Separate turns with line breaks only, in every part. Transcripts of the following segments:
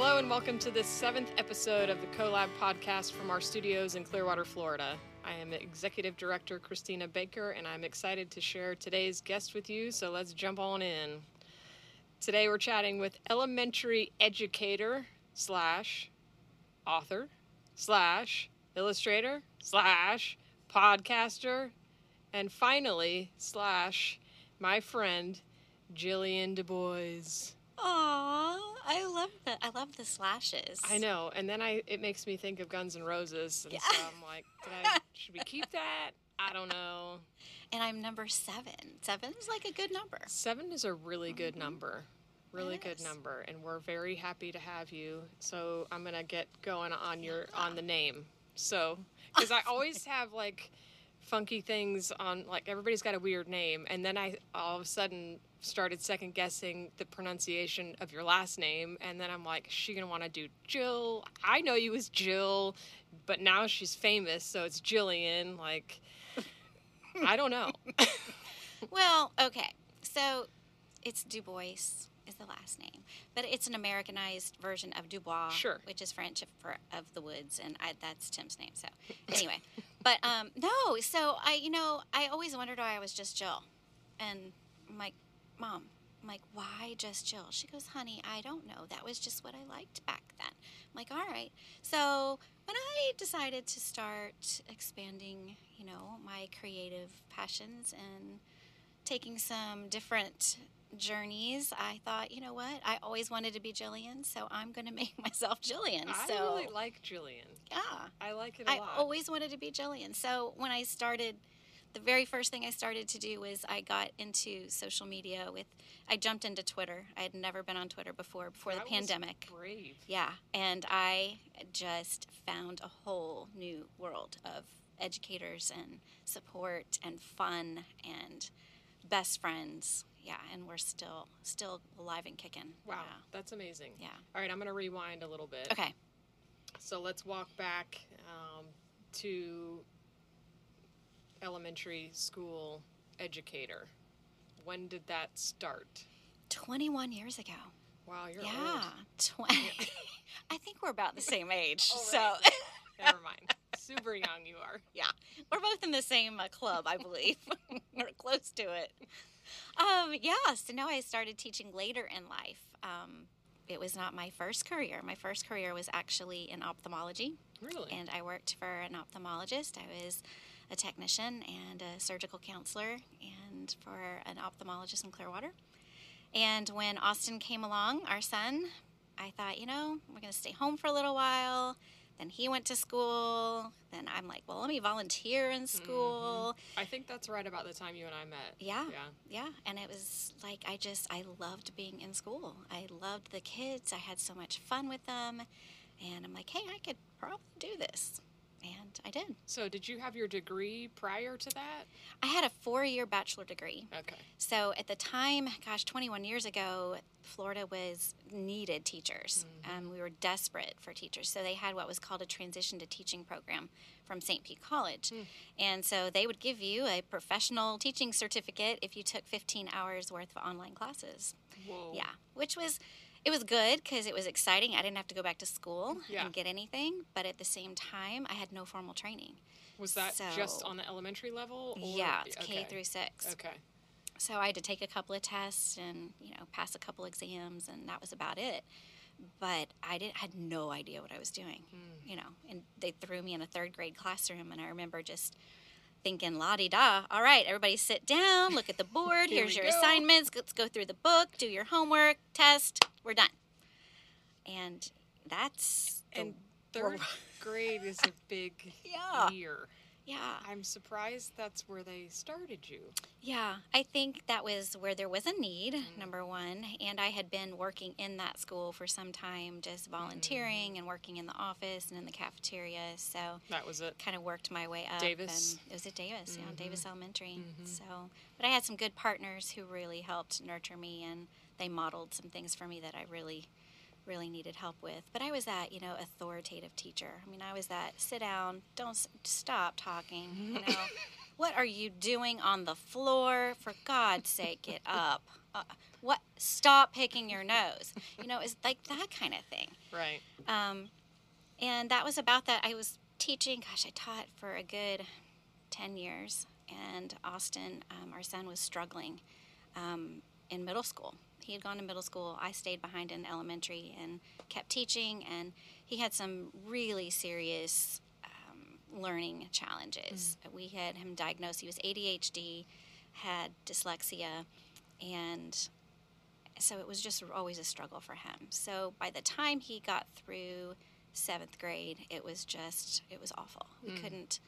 Hello, and welcome to this seventh episode of the CoLab podcast from our studios in Clearwater, Florida. I am Executive Director Christina Baker, and I'm excited to share today's guest with you, so let's jump on in. Today we're chatting with elementary educator slash author slash illustrator slash podcaster and finally slash my friend Jillian Du Bois.
Aw, I love the I love the slashes.
I know, and then I it makes me think of Guns N' Roses, and
Yeah.
so I'm like, I, should we keep that? I don't know.
And I'm number seven. Seven is like a good number.
Seven is a really good mm-hmm. number, really
It
good
is.
number, and we're very happy to have you. So I'm gonna get going on your on the name. So because I always have like funky things on like everybody's got a weird name, and then I all of a sudden started second guessing the pronunciation of your last name, and then I'm like, is she gonna want to do Jill? I know you as Jill, but now she's famous, so it's Jillian. Like, I don't know.
Well, okay. So it's Du Bois is the last name, but it's an Americanized version of Dubois,
Sure.
which is French for of the woods, and I, that's Tim's name. So anyway, but um, no. So I, you know, I always wondered why I was just Jill, and I'm like, Mom, I'm like, why just Jill? She goes, Honey, I don't know. That was just what I liked back then. I'm like, all right. So when I decided to start expanding, you know, my creative passions and taking some different journeys, I thought, you know what? I always wanted to be Jillian, so I'm going to make myself Jillian.
I
so
really like Jillian.
yeah,
I like it a
I
lot.
I always wanted to be Jillian. So when I started, the very first thing I started to do was I got into social media with. I jumped into Twitter. I had never been on Twitter before before
That
the pandemic.
Brave.
Yeah, and I just found a whole new world of educators and support and fun and best friends. Yeah, and we're still still alive and kicking.
Wow, that's amazing.
Yeah.
All right, I'm going to rewind a little bit.
Okay.
So let's walk back um, to elementary school educator. When did that start?
21 years ago.
Wow, you're
yeah.
old.
20. I think we're about the same age.
Oh,
so.
Never mind. Super young you are.
yeah. We're both in the same uh, club, I believe. we're close to it. Um, yeah, so now I started teaching later in life. Um, it was not my first career. My first career was actually in ophthalmology,
Really?
and I worked for an ophthalmologist. I was a technician and a surgical counselor, and for an ophthalmologist in Clearwater. And when Austin came along, our son, I thought, you know, we're going to stay home for a little while. Then he went to school. Then I'm like, well, let me volunteer in mm-hmm. school.
I think that's right about the time you and I met.
Yeah.
Yeah.
Yeah, and it was like I just I loved being in school. I loved the kids. I had so much fun with them, and I'm like, hey, I could probably do this, and I did.
So, did you have your degree prior to that?
I had a four-year bachelor degree.
Okay.
So at the time, gosh, 21 years ago, Florida was needed teachers. Um, we were desperate for teachers. So they had what was called a transition to teaching program from St. Pete College. And so they would give you a professional teaching certificate if you took 15 hours worth of online classes.
Whoa.
Yeah, which was it was good because it was exciting. I didn't have to go back to school
Yeah.
and get anything, but at the same time, I had no formal training.
Was that just on the elementary level? Or?
yeah, it's K through six.
Okay.
So I had to take a couple of tests and you know pass a couple exams, and that was about it. But I didn't had no idea what I was doing,
Hmm.
you know. And they threw me in a third grade classroom, and I remember just thinking, "La di da! All right, everybody, sit down. Look at the board.
Here
Here's your
go."
assignments. Let's go through the book. Do your homework. Test. We're done." And that's the
And third grade is a big
Yeah.
year.
Yeah.
I'm surprised that's where they started you.
Yeah, I think that was where there was a need,
Mm.
number one. And I had been working in that school for some time, just volunteering
Mm.
and working in the office and in the cafeteria. So
That was it.
kind of worked my way up.
Davis?
And it was at Davis, yeah, Davis Elementary.
Mhm.
So, but I had some good partners who really helped nurture me and they modeled some things for me that I really really needed help with. But I was that, you know, authoritative teacher. I mean, I was that sit down, don't s- stop talking, you know. what are you doing on the floor? For God's sake, get up. uh, what? Stop picking your nose. You know, it's like that kind of thing.
Right.
Um, and that was about that. I was teaching. Gosh, I taught for a good ten years, and Austin, um, our son, was struggling um, in middle school. He had gone to middle school. I stayed behind in elementary and kept teaching, and he had some really serious um, learning challenges. We had him diagnosed. He was ADHD, had dyslexia, and so it was just always a struggle for him. So by the time he got through seventh grade, it was just it was awful. We couldn't,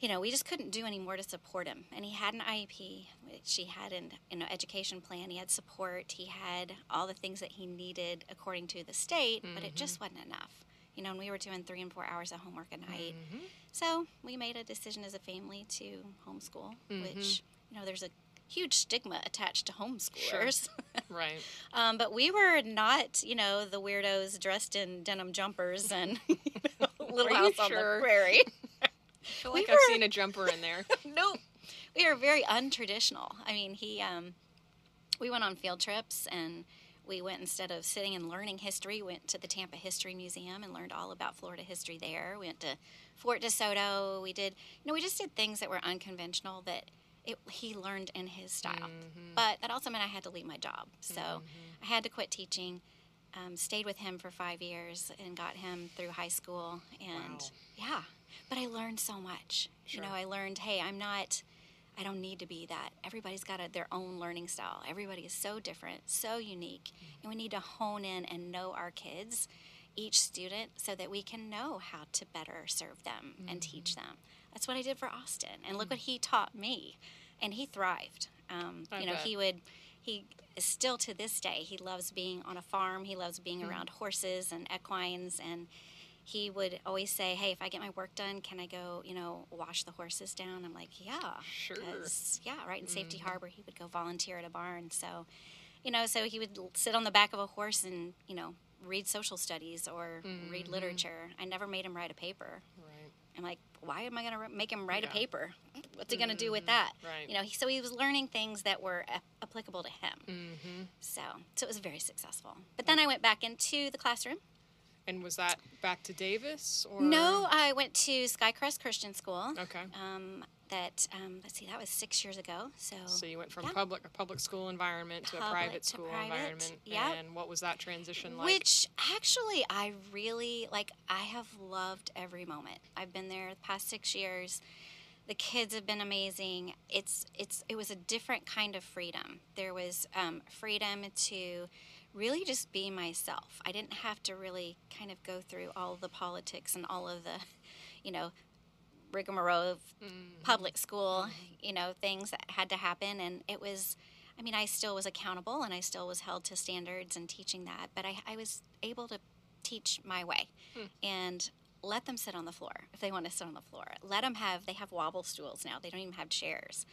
you know, we just couldn't do any more to support him. And he had an IEP, which he had an you know education plan. He had support. He had all the things that he needed according to the state, but it just mm-hmm. wasn't enough. You know, and we were doing three and four hours of homework a night. Mm-hmm. So we made a decision as a family to homeschool, mm-hmm. which you know, there's a huge stigma attached to homeschoolers.
Right.
Um, but we were not, you know, the weirdos dressed in denim jumpers and you know, Little House on
sure?
the Prairie.
Feel
We
like I've
were-
seen a jumper in there.
nope. We are very untraditional. I mean, he, um, we went on field trips and we went instead of sitting and learning history, went to the Tampa History Museum and learned all about Florida history there. We went to Fort DeSoto. We did, you know, we just did things that were unconventional that it, he learned in his style. But that also meant I had to leave my job. So I had to quit teaching. Um, stayed with him for five years and got him through high school. And
Wow.
yeah, but I learned so much.
Sure.
You know, I learned, hey, I'm not, I don't need to be that. Everybody's got a, their own learning style. Everybody is so different, so unique. Mm-hmm. And we need to hone in and know our kids, each student, so that we can know how to better serve them and mm-hmm. teach them. That's what I did for Austin. And look mm-hmm. what he taught me. And he thrived. Um, you know,
bet.
he would, he is still to this day, he loves being on a farm. He loves being around horses and equines. And he would always say, "Hey, if I get my work done, can I go, you know, wash the horses down?" I'm like, "Yeah,
Sure.
yeah, right in Safety mm-hmm. Harbor, he would go volunteer at a barn. So, you know, so he would sit on the back of a horse and, you know, read social studies or read mm-hmm. literature. I never made him write a paper.
Right.
I'm like, why am I going to make him write
Yeah.
a paper? What's he going to do with mm-hmm. that?
Right.
You know, he, so he was learning things that were applicable to him.
Mm-hmm.
So, so it was very successful. But then I went back into the classroom.
And was that back to Davis or
No, I went to Skycrest Christian School.
Okay.
Um, that um, let's see, that was six years ago. So,
So you went from
Yeah.
public a public school environment to a private
to
school
private,
environment.
Yeah.
And what was that transition like?
which actually I really like. I have loved every moment. I've been there the past six years. The kids have been amazing. It's it's it was a different kind of freedom. There was um, freedom to really just be myself. I didn't have to really kind of go through all the politics and all of the, you know, rigmarole of mm-hmm. public mm-hmm. school, you know, things that had to happen. And it was, I mean, I still was accountable and I still was held to standards and teaching that, but I, I was able to teach my way hmm. and let them sit on the floor if they want to sit on the floor. Let them have, they have wobble stools now, they don't even have chairs.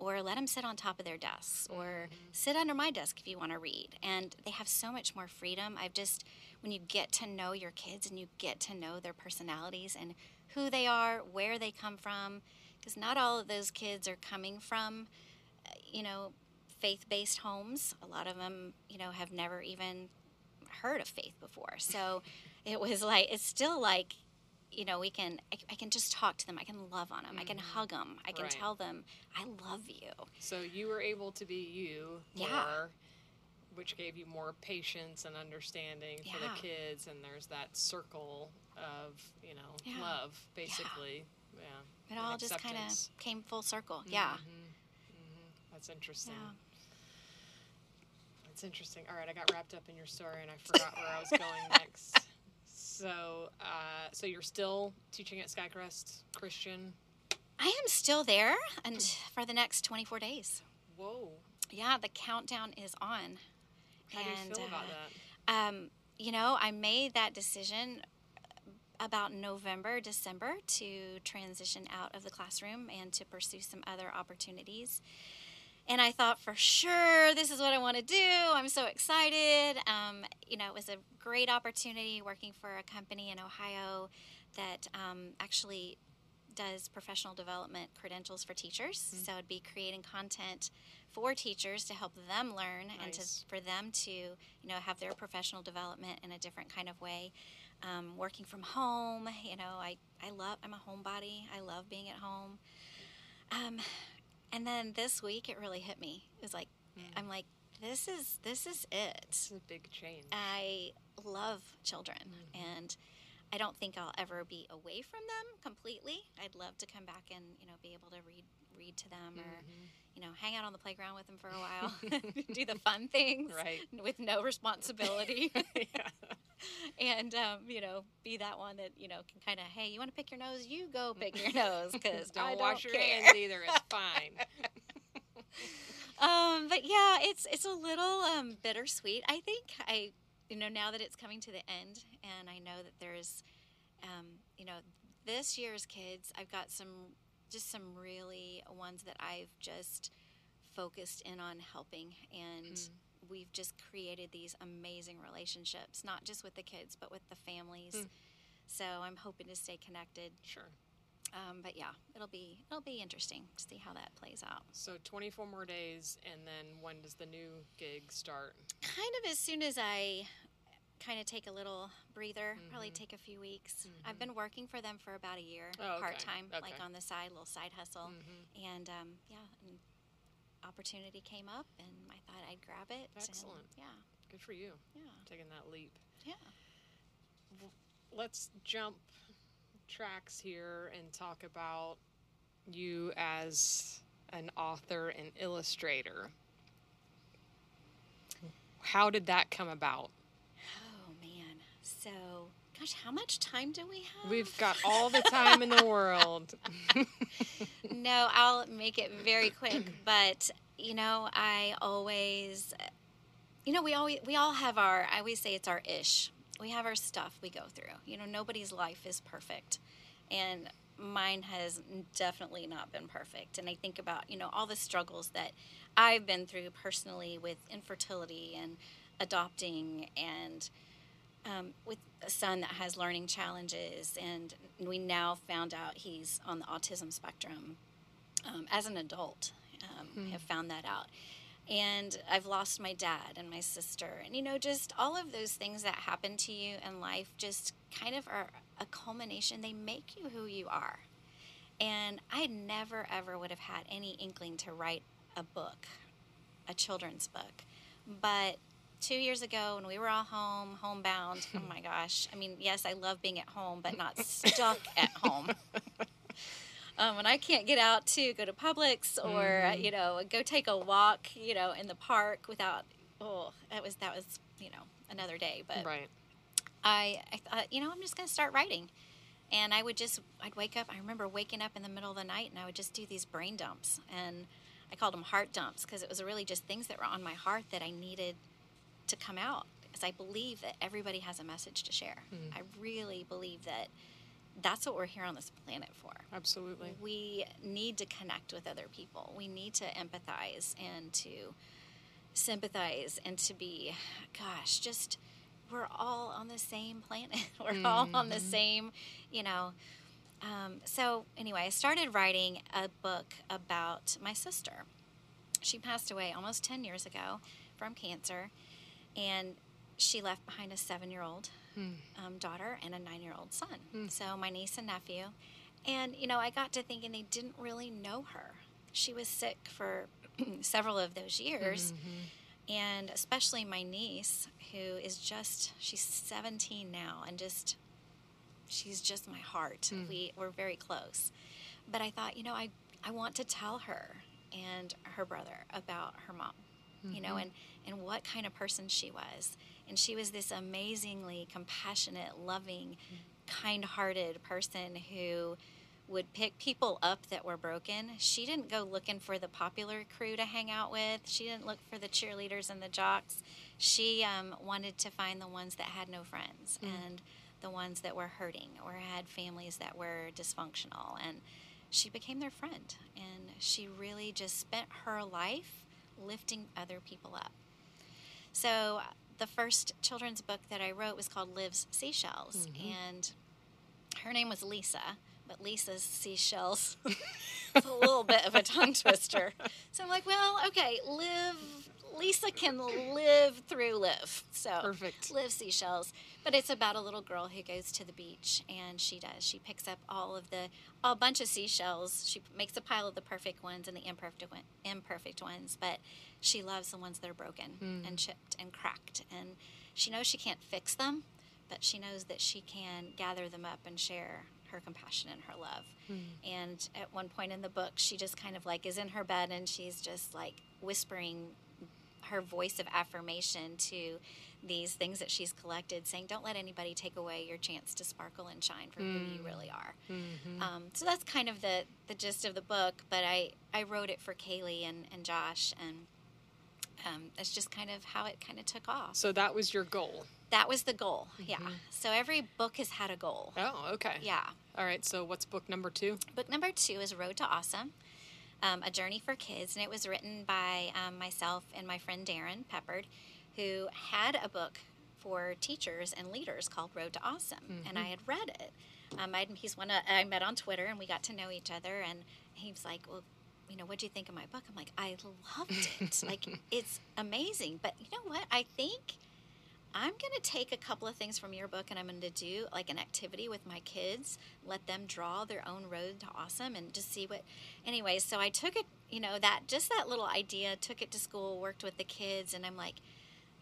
Or let them sit on top of their desks, or sit under my desk if you want to read. And they have so much more freedom. I've just, when you get to know your kids and you get to know their personalities and who they are, where they come from, because not all of those kids are coming from, uh, you know, faith based homes. A lot of them, you know, have never even heard of faith before. So it was like, it's still like, you know, we can, I, I can just talk to them. I can love on them. I can mm-hmm. hug them. I can
Right.
tell them, I love you.
So you were able to be you
Yeah.
more, which gave you more patience and understanding for the kids. And there's that circle of you know
Yeah.
love, basically. Yeah.
It
and
all just kind of came full circle. Mm-hmm. Yeah. Mm-hmm.
That's interesting.
Yeah.
That's interesting. All right, I got wrapped up in your story and I forgot where I was going next. So, uh, so you're still teaching at Skycrest Christian?
I am still there and for the next 24 days.
Whoa.
Yeah, the countdown is on.
How do you
And,
feel about
uh,
that?
Um, you know, I made that decision about November, December to transition out of the classroom and to pursue some other opportunities. And I thought for sure this is what I want to do. I'm so excited. Um, you know, it was a great opportunity working for a company in Ohio that um, actually does professional development credentials for teachers.
Mm-hmm.
So it'd be creating content for teachers to help them learn and to for them to you know have their professional development in a different kind of way. Um, working from home, you know, I I love I'm a homebody. I love being at home. Um, and then this week it really hit me. It was like mm. I'm like this is this is it.
It's a big change.
I love children, mm-hmm. and I don't think I'll ever be away from them completely. I'd love to come back and you know be able to read read to them or mm-hmm. you know hang out on the playground with them for a while, do the fun things
Right.
with no responsibility,
yeah.
And um, you know be that one that you know can kind of hey you want to pick your nose you go pick your nose because
Don't
I
wash
don't
your
care.
hands either. It's fine.
Um, but yeah, it's it's a little um, bittersweet. I think I, you know, now that it's coming to the end, and I know that there's, um, you know, this year's kids. I've got some, just some really ones that I've just focused in on helping, and we've just created these amazing relationships, not just with the kids, but with the families.
Mm.
So I'm hoping to stay connected.
Sure.
Um, but yeah, it'll be it'll be interesting to see how that plays out.
So 24 more days, and then when does the new gig start?
kind of as soon as I kind of take a little breather, probably take a few weeks. I've been working for them for about a year,
Oh, okay.
part time, like on the side, little side hustle.
Mhm.
And um, yeah, and opportunity came up, and I thought I'd grab it. and
Excellent.
yeah,
Good for you,
yeah,
taking that leap.
yeah.
Let's jump tracks here and talk about you as an author and illustrator. How did that come about?
Oh man, so gosh, how much time do we have?
We've got all the time in the world.
no, I'll make it very quick. But you know, I always, you know, we always we all have our. I always say it's our ish. We have our stuff we go through. You know, nobody's life is perfect, and mine has definitely not been perfect. And I think about you know all the struggles that I've been through personally with infertility and adopting and um, with a son that has learning challenges, and we now found out he's on the autism spectrum um, as an adult. Um, we Have found that out, and I've lost my dad and my sister, and you know, just all of those things that happen to you in life, just kind of are a culmination. They make you who you are, and I never ever would have had any inkling to write a book, a children's book, but two years ago when we were all home, homebound. oh my gosh! I mean, yes, I love being at home, but not stuck at home. Um, when I can't get out to go to Publix or uh, you know go take a walk, you know, in the park without oh that was that was you know another day. But
right.
I, I thought, you know, I'm just going to start writing. And I would just, I'd wake up. I remember waking up in the middle of the night and I would just do these brain dumps. And I called them heart dumps because it was really just things that were on my heart that I needed to come out. Because I believe that everybody has a message to share. I really believe that that's what we're here on this planet for.
Absolutely.
We need to connect with other people. We need to empathize and to sympathize and to be, gosh, just we're all on the same planet. we're all on the same, you know. Um, so, anyway, I started writing a book about my sister. She passed away almost 10 years ago from cancer, and she left behind a seven year old hmm. um, daughter and a nine year old son. Hmm. So, my niece and nephew. And, you know, I got to thinking they didn't really know her. She was sick for several of those years. Mm-hmm. And especially my niece, who is just, she's 17 now, and just, she's just my heart. Hmm. We, we're very close. But I thought, you know, I, I want to tell her and her brother about her mom, you know, mm-hmm. and, and what kind of person she was. And she was this amazingly compassionate, loving, mm-hmm. kind hearted person who would pick people up that were broken. She didn't go looking for the popular crew to hang out with. She didn't look for the cheerleaders and the jocks. She um, wanted to find the ones that had no friends mm. and the ones that were hurting or had families that were dysfunctional. And she became their friend. And she really just spent her life lifting other people up. So the first children's book that I wrote was called Lives Seashells, mm-hmm. and her name was Lisa, but Lisa's seashells. it's a little bit of a tongue twister. So I'm like, well, okay, live. Lisa can live through live. So
Perfect.
live seashells. But it's about a little girl who goes to the beach and she does. She picks up all of the a bunch of seashells. She makes a pile of the perfect ones and the imperfect imperfect ones, but she loves the ones that are broken hmm. and chipped and cracked and she knows she can't fix them, but she knows that she can gather them up and share her compassion and her love. Hmm. And at one point in the book, she just kind of like is in her bed and she's just like whispering her voice of affirmation to these things that she's collected, saying, Don't let anybody take away your chance to sparkle and shine for who you really are. Um, so that's kind of the, the gist of the book, but I, I wrote it for Kaylee and, and Josh, and um, that's just kind of how it kind of took off.
So that was your goal.
That was the goal, yeah. So every book has had a goal.
Oh, okay.
Yeah.
All right. So what's book number two?
Book number two is Road to Awesome, um, a journey for kids, and it was written by um, myself and my friend Darrin Peppard, who had a book for teachers and leaders called Road to Awesome, and I had read it. Um, I'd, he's one of, I met on Twitter, and we got to know each other, and he was like, "Well, you know, what do you think of my book?" I'm like, "I loved it. like, it's amazing." But you know what? I think. I'm going to take a couple of things from your book and I'm going to do like an activity with my kids, let them draw their own road to awesome and just see what. Anyway, so I took it, you know, that just that little idea, took it to school, worked with the kids, and I'm like,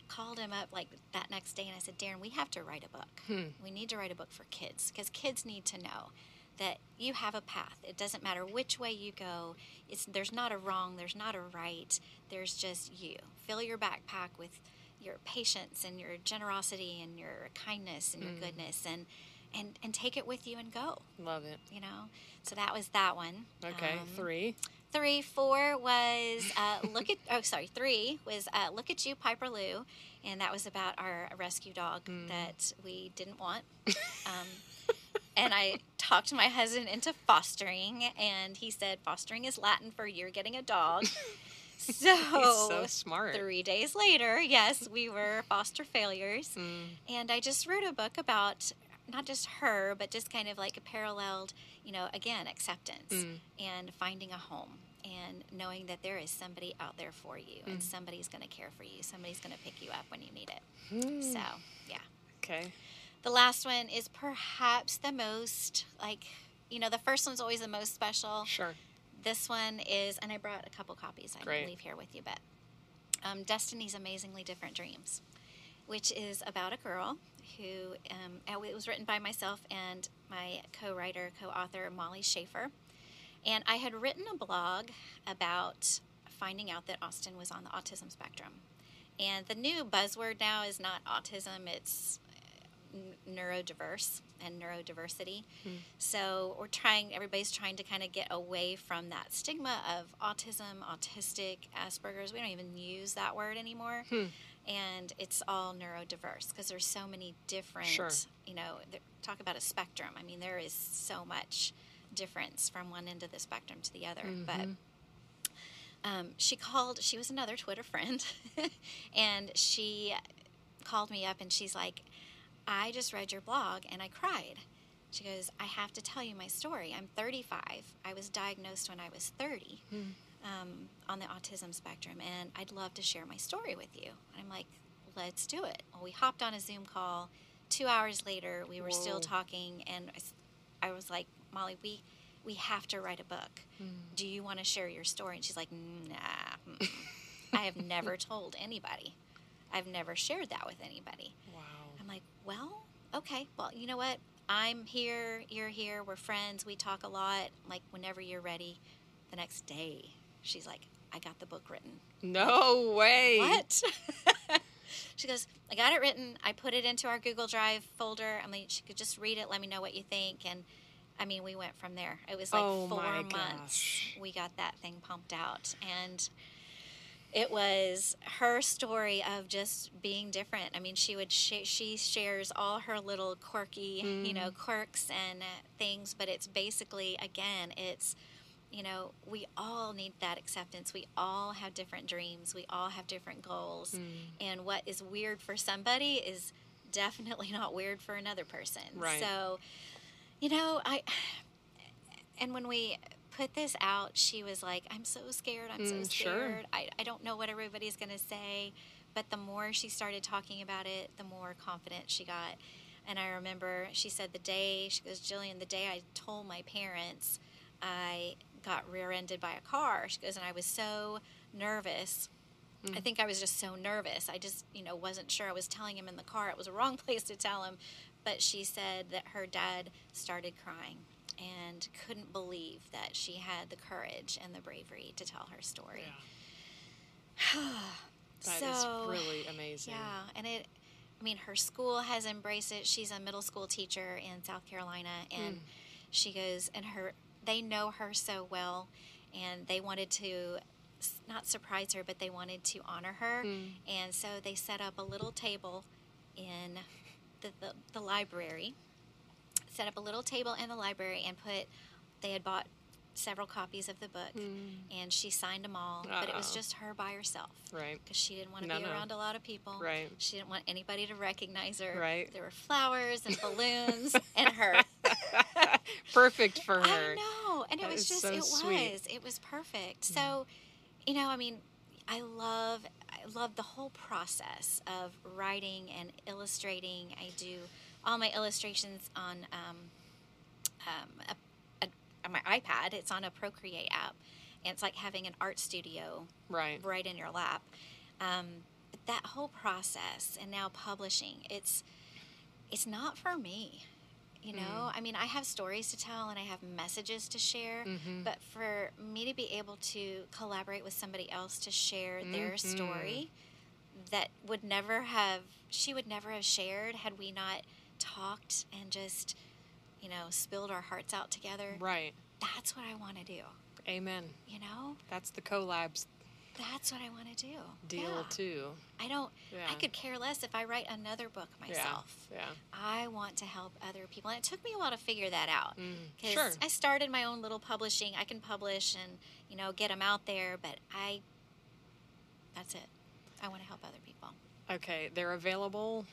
called him up like that next day and I said, Darrin, we have to write a book. Hmm. We need to write a book for kids because kids need to know that you have a path. It doesn't matter which way you go. It's there's not a wrong, there's not a right. There's just you. Fill your backpack with your patience and your generosity and your kindness and your goodness and and and take it with you and go.
Love it.
You know. So that was that one.
Okay.
Um,
Three.
Three, four was uh, look at. Oh, sorry. Three was uh, look at you, Piper Lou, and that was about our rescue dog that we didn't want. Um, and I talked my husband into fostering, and he said fostering is Latin for you're getting a dog. So,
so smart.
three days later, yes, we were foster failures.
Mm.
And I just wrote a book about not just her, but just kind of like a paralleled, you know, again, acceptance
Mm.
and finding a home and knowing that there is somebody out there for you
Mm.
and somebody's going to care for you. Somebody's going to pick you up when you need it.
Mm.
So, yeah.
Okay.
The last one is perhaps the most, like, you know, the first one's always the most special.
Sure.
This one is, and I brought a couple copies I
Great.
leave here with you, but um, Destiny's Amazingly Different Dreams, which is about a girl who, um, it was written by myself and my co writer, co author, Molly Schaefer. And I had written a blog about finding out that Austin was on the autism spectrum. And the new buzzword now is not autism, it's uh, neurodiverse and neurodiversity. Hmm. So we're trying, everybody's trying to kind of get away from that stigma of autism, autistic, Asperger's. We don't even use that word anymore. Hmm. And it's all neurodiverse because there's so many different,
Sure.
you know, talk about a spectrum. I mean, there is so much difference from one end of the spectrum to the other. Mm-hmm. But um, she called, she was another Twitter friend, and she called me up and she's like, I just read your blog and I cried. She goes, I have to tell you my story. I'm 35. I was diagnosed when I was 30 um, on the autism spectrum, and I'd love to share my story with you. And I'm like, let's do it. Well, we hopped on a Zoom call. Two hours later, we were still talking, and I was like, Molly, we we have to write a book. Do you want to share your story? And she's like, Nah. I have never told anybody. I've never shared that with anybody.
Wow.
Well, okay. Well, you know what? I'm here. You're here. We're friends. We talk a lot. Like, whenever you're ready, the next day, she's like, I got the book written.
No way.
What? she goes, I got it written. I put it into our Google Drive folder. I mean, she could just read it, let me know what you think. And I mean, we went from there. It was like
Oh
four months.
gosh.
We got that thing pumped out. And it was her story of just being different. I mean, she would sh- she shares all her little quirky, you know, quirks and uh, things, but it's basically again, it's you know, we all need that acceptance. We all have different dreams. We all have different goals. And what is weird for somebody is definitely not weird for another person.
Right.
So, you know, I and when we put this out, she was like, "I'm so scared. I'm so
Mm,
scared.
sure.
I, I don't know what everybody's gonna say." But the more she started talking about it, the more confident she got. And I remember she said the day she goes, Jillian, the day I told my parents I got rear-ended by a car. She goes, and I was so nervous. I think I was just so nervous. I just, you know, wasn't sure. I was telling him in the car. It was a wrong place to tell him. But she said that her dad started crying and couldn't believe that she had the courage and the bravery to tell her story.
That is
so,
really amazing.
yeah, and it. I mean, her school has embraced it. She's a middle school teacher in South Carolina, and
Mm.
she goes and her. They know her so well, and they wanted to not surprise her, but they wanted to honor her,
Mm.
and so they set up a little table in the, the, the library. Set up a little table in the library and put. They had bought several copies of the book,
Mm.
and she signed them all, but it was just her by herself
Right.
because she didn't want to
No,
be
no.
around a lot of people.
Right.
She didn't want anybody to recognize her.
Right.
There were flowers and balloons and her.
Perfect for her.
I know, and it was just
so
it
sweet.
Was it was perfect. So, you know, I mean, I love I love the whole process of writing and illustrating. I do all my illustrations on um, um, a, a, on my iPad. It's on a Procreate app, and it's like having an art studio
Right.
right in your lap. Um, but that whole process and now publishing, it's it's not for me. You know,
Mm.
I mean, I have stories to tell and I have messages to share,
Mhm.
but for me to be able to collaborate with somebody else to share their
Mhm.
story that would never have, she would never have shared had we not talked and just, you know, spilled our hearts out together.
Right.
That's what I want to do.
Amen.
You know,
That's the collabs
that's what I want to do.
deal
Yeah.
too.
I don't.
Yeah.
I could care less if I write another book myself.
Yeah. Yeah.
I want to help other people, and it took me a while to figure that out.
Mm.
Because
Sure.
I started my own little publishing. I can publish and you know get them out there, but I. That's it. I want to help other people.
Okay, they're available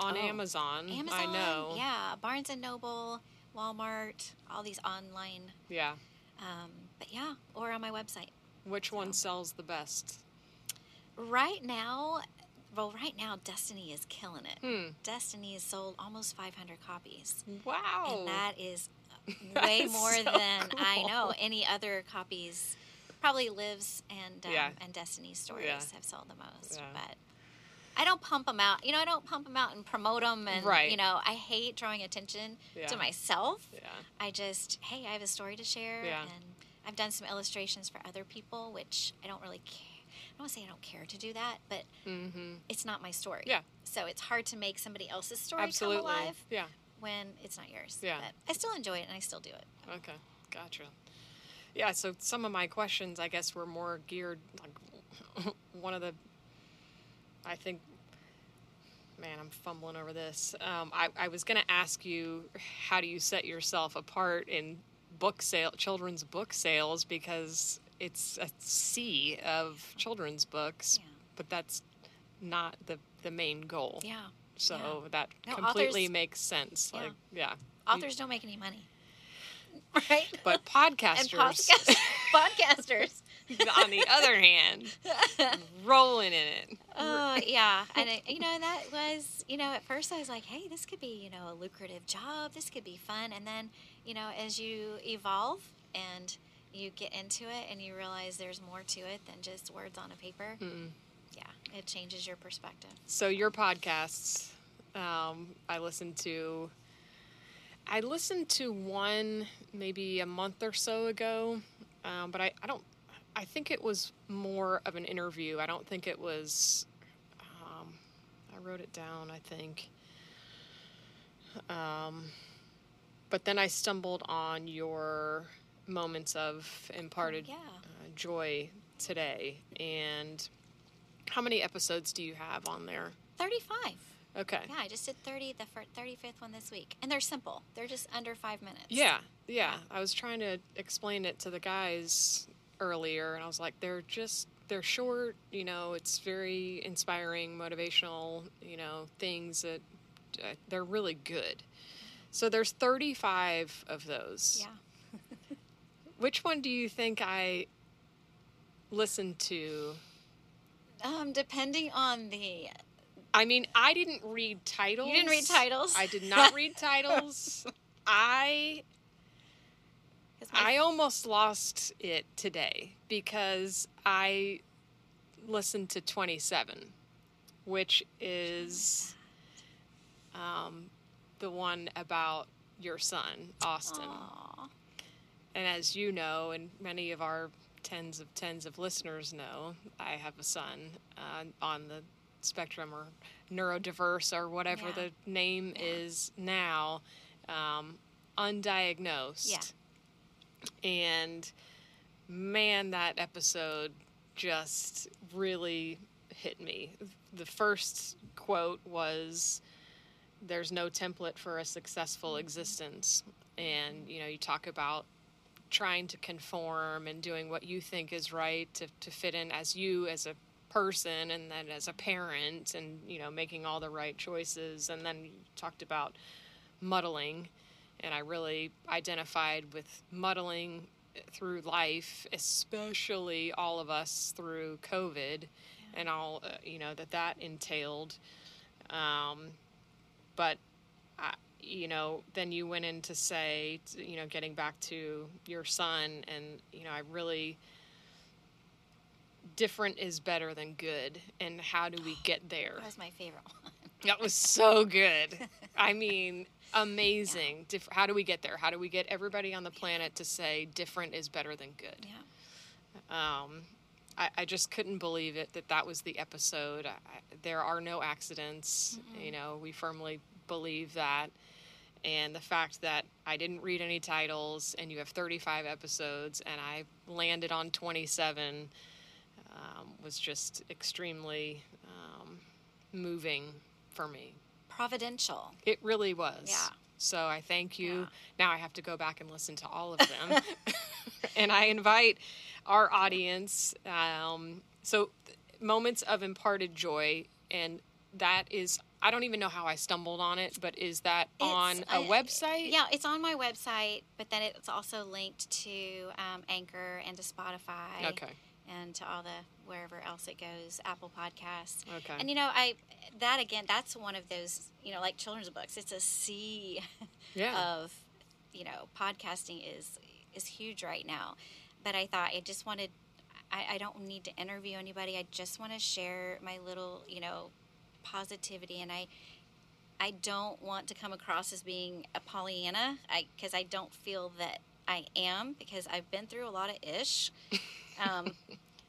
on
Oh,
Amazon.
Amazon,
I know.
yeah, Barnes and Noble, Walmart, all these online.
Yeah.
Um, but yeah, or on my website.
Which one sells the best?
Right now, well, right now, Destiny is killing it.
Hmm.
Destiny has sold almost 500 copies.
Wow.
and that is way more
so
than I know. Any other copies, probably Lives and um,
Yeah.
and Destiny stories
Yeah.
have sold the most.
Yeah.
But I don't pump them out. You know, I don't pump them out and promote them. And
Right.
you know, I hate drawing attention
Yeah.
to myself.
yeah.
I just, hey, I have a story to share,
Yeah.
and I've done some illustrations for other people, which I don't really care. I don't want to say I don't care to do that, but
Mm-hmm.
it's not my story.
Yeah.
So it's hard to make somebody else's story
Absolutely.
come alive
Yeah.
when it's not yours.
Yeah.
But I still enjoy it and I still do it.
Okay. Gotcha. Yeah. So some of my questions, I guess, were more geared like one of the. I think. Man, I'm fumbling over this. Um, I, I was going to ask you, how do you set yourself apart in book sale, children's book sales, because it's a sea of children's books,
Yeah.
but that's not the the main goal.
Yeah.
So that
No,
completely
authors-
makes sense.
Yeah.
Like, yeah.
Authors don't make any money. Right?
But podcasters,
podcast- podcasters.
on the other hand, rolling in it.
Oh, yeah. And, it, you know, that was, you know, at first I was like, hey, this could be, you know, a lucrative job. This could be fun. And then, you know, as you evolve and you get into it and you realize there's more to it than just words on a paper,
Mm.
yeah, it changes your perspective.
So your podcasts, um, I listened to. I listened to one maybe a month or so ago, um, but I, I don't. I think it was more of an interview. I don't think it was. Um, I wrote it down. I think. Um, but then I stumbled on your moments of imparted
Yeah.
uh, joy today, and how many episodes do you have on there?
35.
Okay.
Yeah, I just did 30, the fir- 35th one this week. And they're simple. They're just under five minutes.
Yeah, yeah. I was trying to explain it to the guys earlier, and I was like, they're just they're short. You know, it's very inspiring, motivational. You know, things that uh, they're really good. So there's 35 of those.
Yeah.
Which one do you think I listened to?
Um, depending on the
I mean, I didn't read titles.
You didn't read titles?
I did not read titles. I I almost lost it today because I listened to 27, which is um, the one about your son, Austin.
Aw.
And as you know, and many of our tens of tens of listeners know, I have a son uh, on the spectrum or neurodiverse or whatever
Yeah.
the name
Yeah.
is now, um, undiagnosed.
Yeah.
And man, that episode just really hit me. The first quote was, There's no template for a successful existence. And, you know, you talk about trying to conform and doing what you think is right to, to fit in as you as a person and then as a parent and you know making all the right choices and then you talked about muddling and i really identified with muddling through life especially all of us through covid and all uh, you know that that entailed. Um, but I, you know then you went in to say you know getting back to your son and you know i really different is better than good and how do we get there?
That was my favorite one.
that was so good. I mean amazing Dif- how do we get there how do we get everybody on the planet to say different is better than good
Yeah.
um, I, I just couldn't believe it that that was the episode. I, there are no accidents. You know, we firmly believe that. And the fact that I didn't read any titles and you have 35 episodes and I landed on 27 um, was just extremely um, moving for me.
Providential.
It really was.
Yeah.
So I thank you.
Yeah.
Now I have to go back and listen to all of them. and I invite our audience. Um, so, th- moments of imparted joy, and that is, I don't even know how I stumbled on it, but is that on
It's,
a
uh,
website?
Yeah, it's on my website, but then it's also linked to um, Anchor and to Spotify.
Okay.
And to all the wherever else it goes, Apple Podcasts.
Okay.
And you know, I that again, that's one of those you know like children's books. It's a sea
yeah.
of you know podcasting is is huge right now. But I thought I just wanted. I, I don't need to interview anybody. I just want to share my little you know positivity, and I I don't want to come across as being a Pollyanna, because I, don't feel that I am, because I've been through a lot of ish. Um,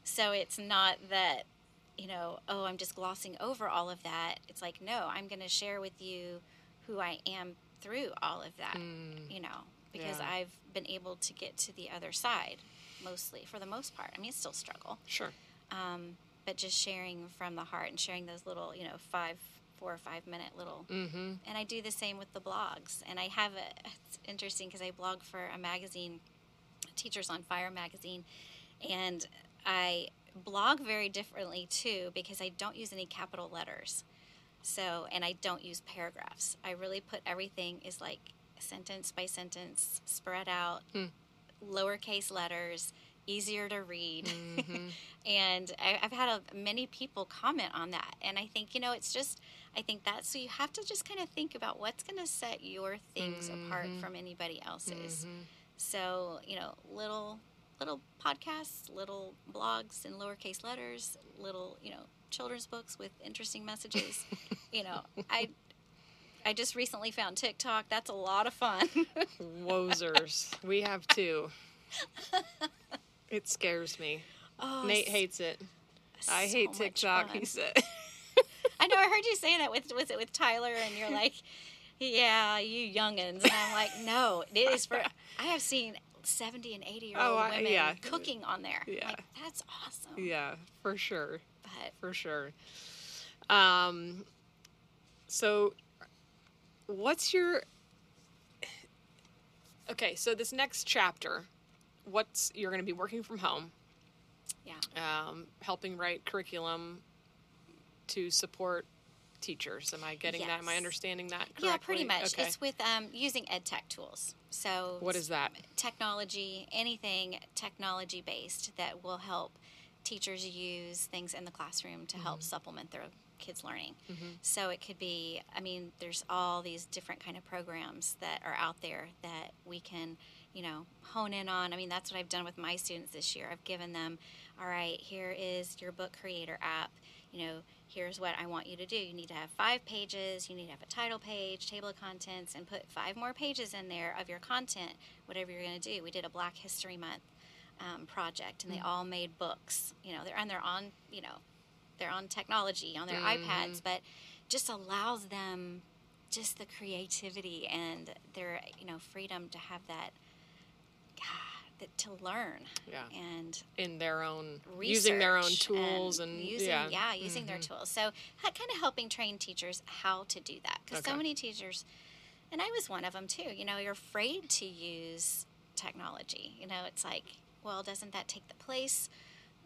so it's not that, you know, oh, I'm just glossing over all of that. It's like, no, I'm going to share with you who I am through all of that, you know, because
Yeah.
I've been able to get to the other side mostly, for the most part. I mean, it's still struggle
sure.
um, but just sharing from the heart and sharing those little, you know, five, four or five minute little.
Mm-hmm.
And I do the same with the blogs. And I have a, it's interesting because I blog for a magazine, Teachers on Fire magazine, and I blog very differently too because I don't use any capital letters. So, and I don't use paragraphs. I really put everything is like sentence by sentence, spread out,
Hmm.
lowercase letters, easier to read.
Mm-hmm.
and I, I've had a, many people comment on that. And I think, you know, it's just, I think that's so you have to just kind of think about what's going to set your things apart
Mhm.
from anybody else's.
Mhm.
So, you know, little little podcasts, little blogs in lowercase letters, little, you know, children's books with interesting messages. you know, I I just recently found TikTok. That's a lot of fun.
Wozers. we have two. It scares me.
oh,
Nate hates it. I hate TikTok. He said.
I know. I heard you saying that with was it with Tyler, and you're like, "Yeah, you youngins," and I'm like, "No, it is for." I have seen seventy and eighty year old
Oh,
women
yeah.
cooking on there.
Yeah.
like, that's awesome.
yeah, for sure.
But
for sure. Um, so, what's your okay? So this next chapter, what's you're going to be working from home,
yeah,
um, helping write curriculum to support teachers. Am I getting that? Am I understanding that correctly?
Yeah, pretty much.
Okay.
It's with um, using ed tech tools. So
What is that?
Technology, anything technology based that will help teachers use things in the classroom to
Mm-hmm.
help supplement their kids' learning. So it could be, I mean, there's all these different kind of programs that are out there that we can, you know, hone in on. I mean, that's what I've done with my students this year. I've given them, all right, here is your book creator app. You know, here's what I want you to do. You need to have five pages, you need to have a title page, table of contents, and put five more pages in there of your content, whatever you're going to do. We did a Black History Month um, project, and they all made books. You know, they're and they're on, you know, they're on technology on their iPads, but just allows them just the creativity and their you know freedom to have that, that to learn
Yeah.
and
In their own using their own tools and,
using
yeah.
yeah, using their tools. So kind of helping train teachers how to do that because
Okay.
so many teachers, and I was one of them too. You know, you're afraid to use technology. You know, it's like, well, doesn't that take the place?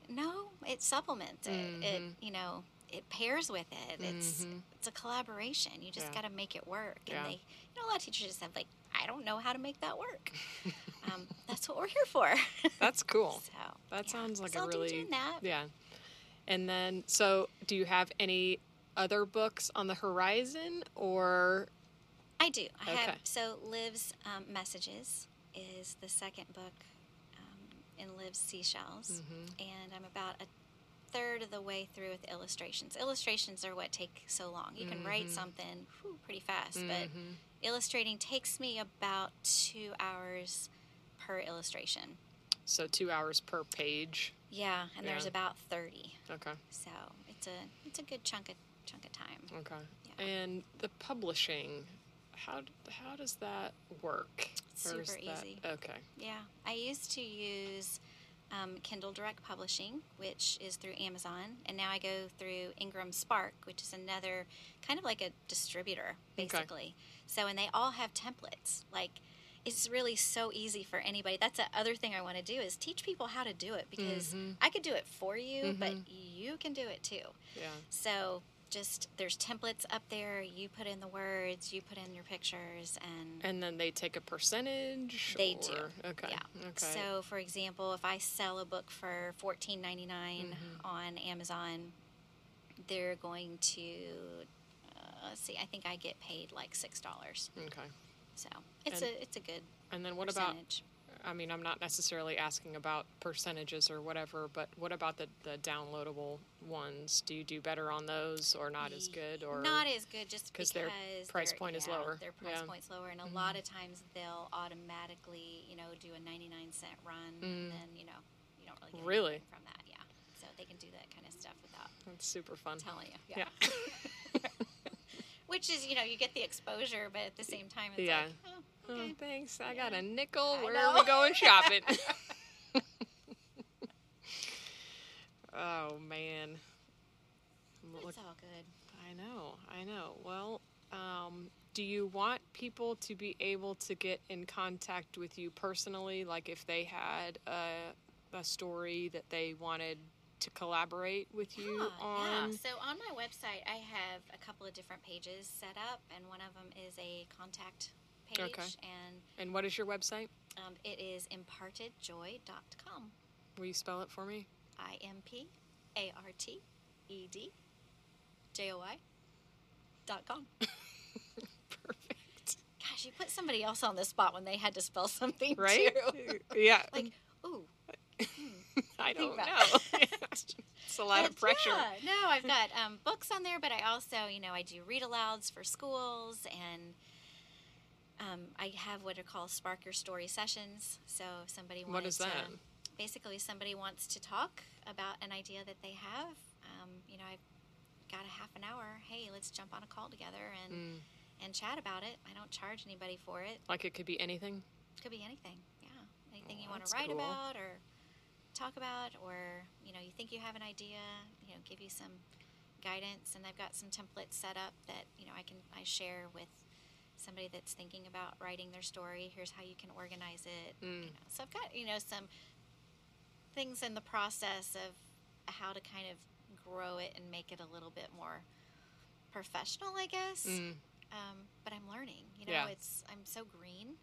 No, it supplements it. It
Mm-hmm.
you know. It pairs with it. It's it's a collaboration. You just
Yeah.
got to make it work. And
Yeah.
they, you know, a lot of teachers just have like, I don't know how to make that work. um, that's what we're here for.
That's cool.
So
That
yeah.
sounds like
So
a really
doing that.
yeah. And then, so do you have any other books on the horizon, or
I do. I
Okay.
have so Liv's um, messages is the second book um, in Liv's Seashells,
Mm-hmm.
and I'm about a third of the way through with illustrations. Illustrations are what take so long. You can
Mm-hmm.
write something whew, pretty fast, but illustrating takes me about two hours per illustration.
so two hours per page?
Yeah, and there's about thirty,
Okay.
so it's a it's a good chunk of chunk of time.
Okay.
Yeah.
And the publishing, how how does that work?
Super
that-
easy.
Okay.
Yeah, I used to use um, Kindle Direct Publishing, which is through Amazon, and now I go through Ingram Spark, which is another kind of like a distributor, basically.
Okay.
basically. So, and they all have templates. Like, it's really so easy for anybody. That's the other thing I want to do is teach people how to do it because
Mm-hmm.
I could do it for you, but you can do it too.
Yeah.
So, just there's templates up there. You put in the words, you put in your pictures, and
And then they take a percentage.
they
or-
do.
Okay.
Yeah.
Okay.
So, for example, if I sell a book for fourteen ninety nine
Mm-hmm.
on Amazon, they're going to uh, let's see. I think I get paid like six dollars.
okay.
So it's
And
a it's a good
And then what about? I mean, I'm not necessarily asking about percentages or whatever, but what about the, the downloadable ones? Do you do better on those or not as good? Or
not as good Just
'cause
because
their price point is lower.
Their price
Yeah. Mm-hmm.
point's lower, and a lot of times they'll automatically, you know, do a ninety nine cent run, and then you know you don't really get
Mm. Really?
from that. Yeah, so they can do that kind of stuff without
That's super fun.
telling you.
Yeah.
Which is, you know, you get the exposure, but at the same time, it's
Yeah.
like, oh,
Oh, thanks. I got a nickel.
I
Where
know.
are we going shopping? oh man. Look,
It's all good.
I know. I know. Well, um, do you want people to be able to get in contact with you personally? Like if they had a, a story that they wanted to collaborate with you on?
yeah. So on my website, I have a couple of different pages set up, and one of them is a contact page,
Okay.
and
And what is your website?
um, it is impartedjoy.com.
Will you spell it for me?
I M P A R T E D J O I dot com.
Perfect.
Gosh, you put somebody else on the spot when they had to spell something
Right?
too.
yeah.
like, ooh,
I don't know. it's a lot of pressure.
Yeah, no, I've got um, books on there, but I also, you know, I do read alouds for schools, and um, I have what are called Spark Your Story sessions. So if somebody wanted
What is
to,
that?
basically somebody wants to talk about an idea that they have, um, you know, I've got a half an hour. Hey, let's jump on a call together and
Mm.
and chat about it. I don't charge anybody for it.
Like it could be anything.
Could be anything. Yeah, anything
Oh,
you want to write
cool.
about or talk about, or you know, you think you have an idea. You know, give you some guidance, and I've got some templates set up that you know I can I share with somebody that's thinking about writing their story. Here's how you can organize it.
Mm.
You know, so I've got you know some things in the process of how to kind of grow it and make it a little bit more professional, I guess.
Mm,
Um, but I'm learning. You know,
Yeah.
it's I'm so green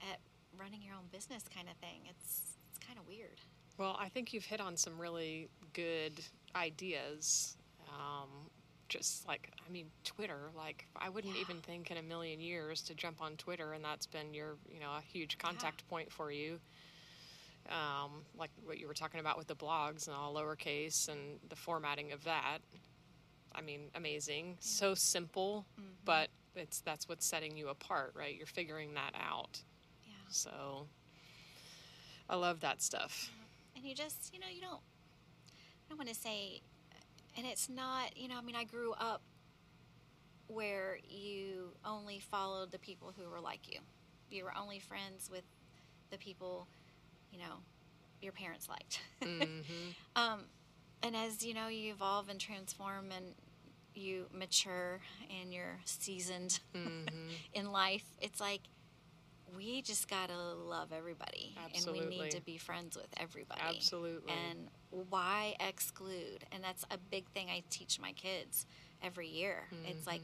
at running your own business kind of thing. It's it's kind of weird.
Well, I think you've hit on some really good ideas. Um, just like, I mean, Twitter, like, I wouldn't
Yeah.
even think in a million years to jump on Twitter, and that's been your, you know, a huge contact point for you. Um, like what you were talking about with the blogs and all lowercase and the formatting of that. I mean, amazing. So simple,
Mm-hmm.
but it's that's what's setting you apart, right? You're figuring that out.
Yeah.
So I love that stuff.
And you just you know you don't i don't want to say and it's not you know i mean i grew up where you only followed the people who were like you. You were only friends with the people you know your parents liked.
Hmm
um, and as you know you evolve and transform and you mature and you're seasoned
hmm
in life it's like we just gotta love everybody and we need to be friends with everybody
Absolutely.
and why exclude and that's a big thing i teach my kids every year it's like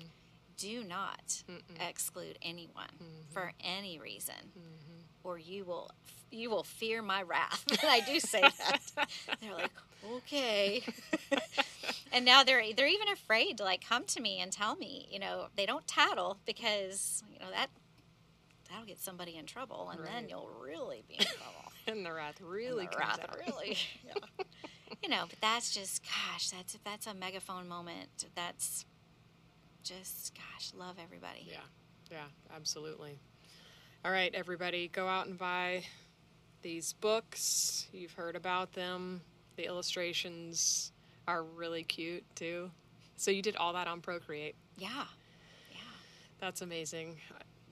do not
Mm-mm.
exclude anyone
Mhm.
for any reason
Mhm.
or you will you will fear my wrath and i do say that they're like okay and now they're they're even afraid to like come to me and tell me you know they don't tattle because you know that that'll get somebody in trouble and then you'll really be in trouble
And the wrath
And
really
the
comes
wrath
out.
really yeah. you know but that's just gosh that's that's a megaphone moment that's just gosh love everybody
Yeah, yeah, absolutely. All right, everybody, go out and buy these books. You've heard about them. The illustrations are really cute too. So you did all that on Procreate.
yeah yeah
That's amazing.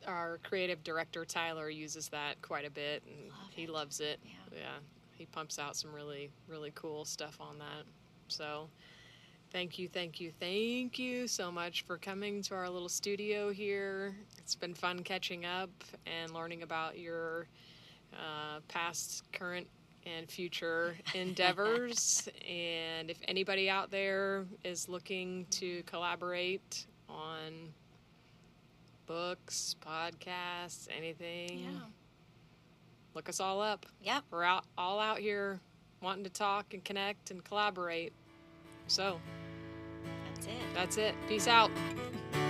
Our creative director Tyler uses that quite a bit, and
Love
he
it.
loves it.
Yeah.
yeah, he pumps out some really, really cool stuff on that. So, thank you, thank you, thank you so much for coming to our little studio here. It's been fun catching up and learning about your uh, past, current, and future endeavors. and if anybody out there is looking to collaborate on books, podcasts, anything,
yeah
look us all up.
yep
We're out all out here wanting to talk and connect and collaborate. So
that's it
that's it. Peace out.